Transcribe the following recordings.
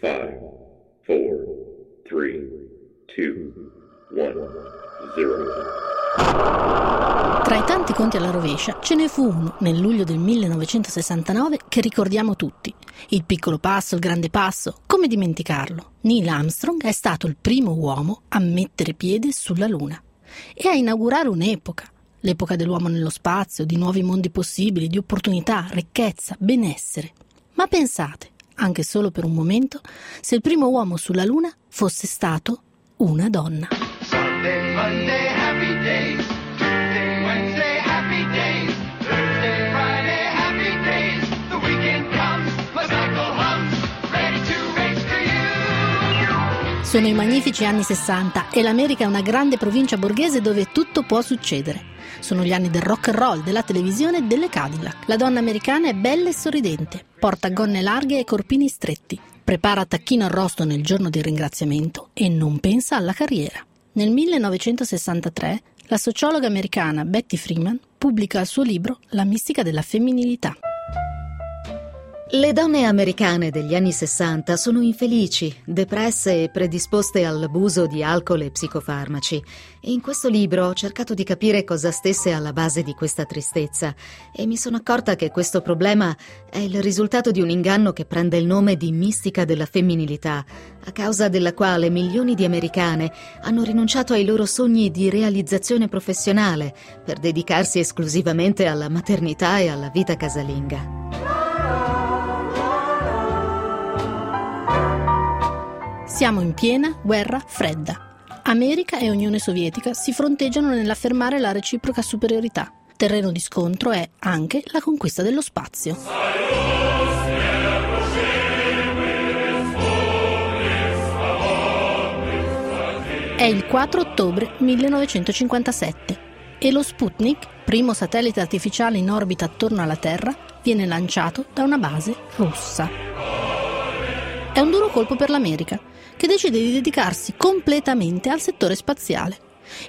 5, 4, 3, 2, 1, 0. Tra i tanti conti alla rovescia ce ne fu uno nel luglio del 1969 che ricordiamo tutti. Il piccolo passo, il grande passo, come dimenticarlo? Neil Armstrong è stato il primo uomo a mettere piede sulla Luna e a inaugurare un'epoca, l'epoca dell'uomo nello spazio, di nuovi mondi possibili, di opportunità, ricchezza, benessere. Ma pensate, anche solo per un momento, se il primo uomo sulla Luna fosse stato una donna. Sunday, Monday, Sono i magnifici anni 60 e l'America è una grande provincia borghese dove tutto può succedere. Sono gli anni del rock and roll, della televisione e delle Cadillac. La donna americana è bella e sorridente, porta gonne larghe e corpini stretti, prepara tacchino arrosto nel giorno del ringraziamento e non pensa alla carriera. Nel 1963 la sociologa americana Betty Freeman pubblica il suo libro La mistica della femminilità. Le donne americane degli anni 60 sono infelici, depresse e predisposte all'abuso di alcol e psicofarmaci. E in questo libro ho cercato di capire cosa stesse alla base di questa tristezza e mi sono accorta che questo problema è il risultato di un inganno che prende il nome di mistica della femminilità, a causa della quale milioni di americane hanno rinunciato ai loro sogni di realizzazione professionale per dedicarsi esclusivamente alla maternità e alla vita casalinga. Siamo in piena guerra fredda. America e Unione Sovietica si fronteggiano nell'affermare la reciproca superiorità. Terreno di scontro è anche la conquista dello spazio. È il 4 ottobre 1957 e lo Sputnik, primo satellite artificiale in orbita attorno alla Terra, viene lanciato da una base russa. È un duro colpo per l'America, che decide di dedicarsi completamente al settore spaziale.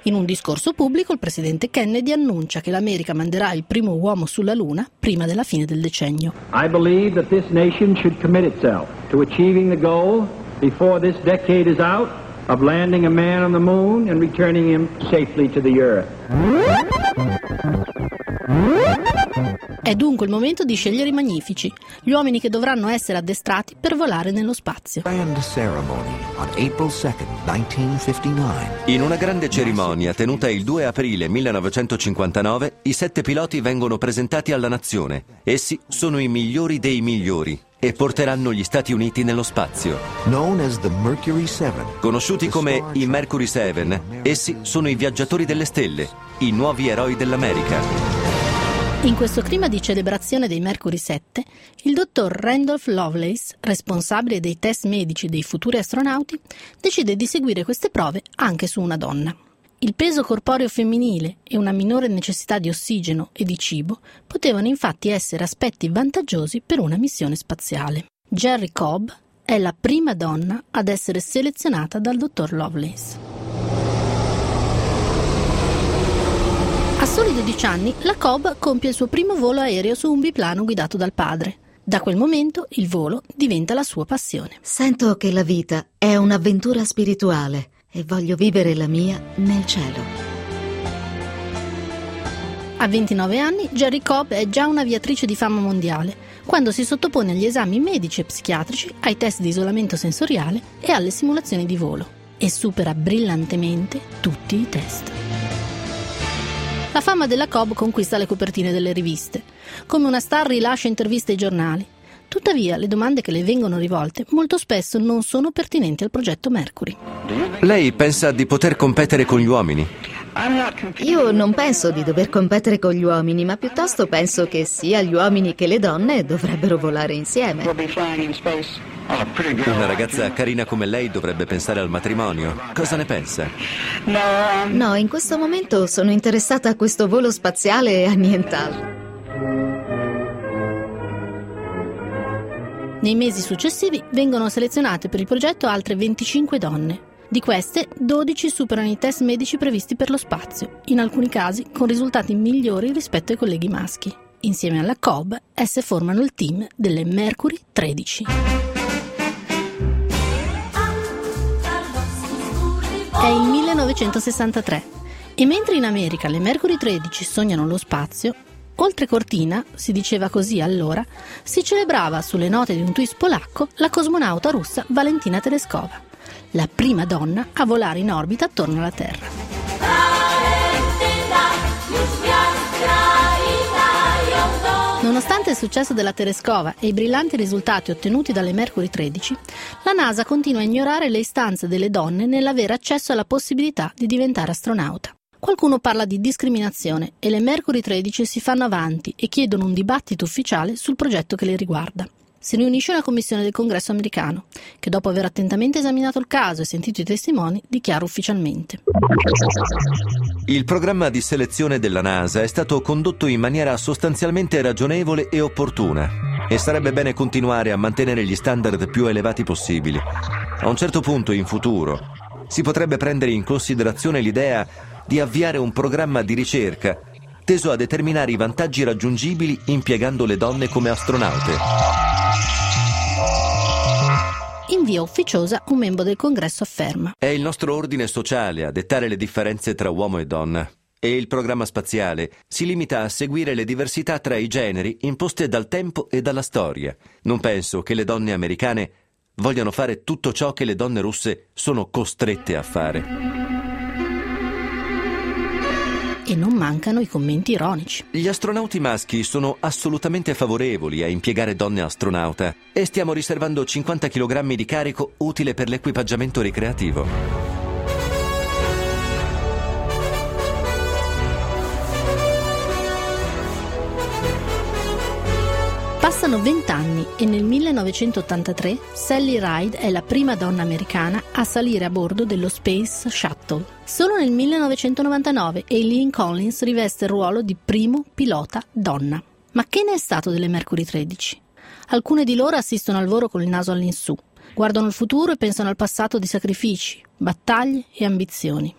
In un discorso pubblico il presidente Kennedy annuncia che l'America manderà il primo uomo sulla Luna prima della fine del decennio. I believe that this nation should commit itself to achieving the goal before this decade is out of landing a man on the moon and returning him safely to the earth. È dunque il momento di scegliere i magnifici, gli uomini che dovranno essere addestrati per volare nello spazio. Grand ceremony on April 2nd, 1959. In una grande cerimonia tenuta il 2 aprile 1959, i sette piloti vengono presentati alla nazione. Essi sono i migliori dei migliori e porteranno gli Stati Uniti nello spazio. Known as the Mercury 7. Conosciuti come i Mercury 7, essi sono i viaggiatori delle stelle, i nuovi eroi dell'America. In questo clima di celebrazione dei Mercury 7, il dottor Randolph Lovelace, responsabile dei test medici dei futuri astronauti, decide di seguire queste prove anche su una donna. Il peso corporeo femminile e una minore necessità di ossigeno e di cibo potevano infatti essere aspetti vantaggiosi per una missione spaziale. Jerry Cobb è la prima donna ad essere selezionata dal dottor Lovelace. Soli 12 anni, la Cobb compie il suo primo volo aereo su un biplano guidato dal padre. Da quel momento il volo diventa la sua passione. Sento che la vita è un'avventura spirituale e voglio vivere la mia nel cielo. A 29 anni, Jerry Cobb è già un'aviatrice di fama mondiale, quando si sottopone agli esami medici e psichiatrici, ai test di isolamento sensoriale e alle simulazioni di volo, e supera brillantemente tutti i test. La fama della Cobb conquista le copertine delle riviste. Come una star rilascia interviste ai giornali. Tuttavia, le domande che le vengono rivolte molto spesso non sono pertinenti al progetto Mercury. Lei pensa di poter competere con gli uomini? Io non penso di dover competere con gli uomini, ma piuttosto penso che sia gli uomini che le donne dovrebbero volare insieme. Una ragazza carina come lei dovrebbe pensare al matrimonio. Cosa ne pensa? No, in questo momento sono interessata a questo volo spaziale e a nient'altro. Nei mesi successivi vengono selezionate per il progetto altre 25 donne. Di queste, 12 superano i test medici previsti per lo spazio, in alcuni casi con risultati migliori rispetto ai colleghi maschi. Insieme alla Cobb, esse formano il team delle Mercury 13. 1963. E mentre in America le Mercury 13 sognano lo spazio, oltre cortina, si diceva così allora, si celebrava sulle note di un twist polacco la cosmonauta russa Valentina Tereskova, la prima donna a volare in orbita attorno alla Terra. Nonostante il successo della Tereskova e i brillanti risultati ottenuti dalle Mercury 13, la NASA continua a ignorare le istanze delle donne nell'avere accesso alla possibilità di diventare astronauta. Qualcuno parla di discriminazione e le Mercury 13 si fanno avanti e chiedono un dibattito ufficiale sul progetto che le riguarda. Si riunisce una commissione del Congresso americano, che dopo aver attentamente esaminato il caso e sentito i testimoni, dichiara ufficialmente. Il programma di selezione della NASA è stato condotto in maniera sostanzialmente ragionevole e opportuna e sarebbe bene continuare a mantenere gli standard più elevati possibili. A un certo punto in futuro si potrebbe prendere in considerazione l'idea di avviare un programma di ricerca teso a determinare i vantaggi raggiungibili impiegando le donne come astronaute. In via ufficiosa un membro del congresso afferma. È il nostro ordine sociale a dettare le differenze tra uomo e donna. E il programma spaziale si limita a seguire le diversità tra i generi imposte dal tempo e dalla storia. Non penso che le donne americane vogliano fare tutto ciò che le donne russe sono costrette a fare. E non mancano i commenti ironici. Gli astronauti maschi sono assolutamente favorevoli a impiegare donne astronauta e stiamo riservando 50 kg di carico utile per l'equipaggiamento ricreativo. Passano vent'anni e nel 1983 Sally Ride è la prima donna americana a salire a bordo dello Space Shuttle. Solo nel 1999 Eileen Collins riveste il ruolo di primo pilota donna. Ma che ne è stato delle Mercury 13? Alcune di loro assistono al volo con il naso all'insù, guardano il futuro e pensano al passato di sacrifici, battaglie e ambizioni.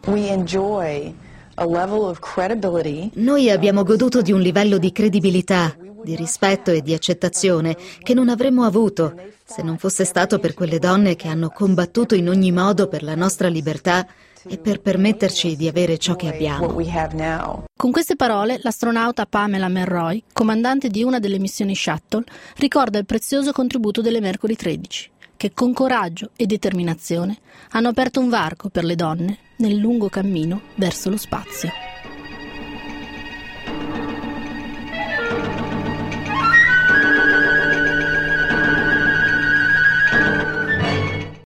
Noi abbiamo goduto di un livello di credibilità, di rispetto e di accettazione che non avremmo avuto se non fosse stato per quelle donne che hanno combattuto in ogni modo per la nostra libertà e per permetterci di avere ciò che abbiamo. Con queste parole, l'astronauta Pamela Merroy, comandante di una delle missioni Shuttle, ricorda il prezioso contributo delle Mercury 13, che con coraggio e determinazione hanno aperto un varco per le donne nel lungo cammino verso lo spazio.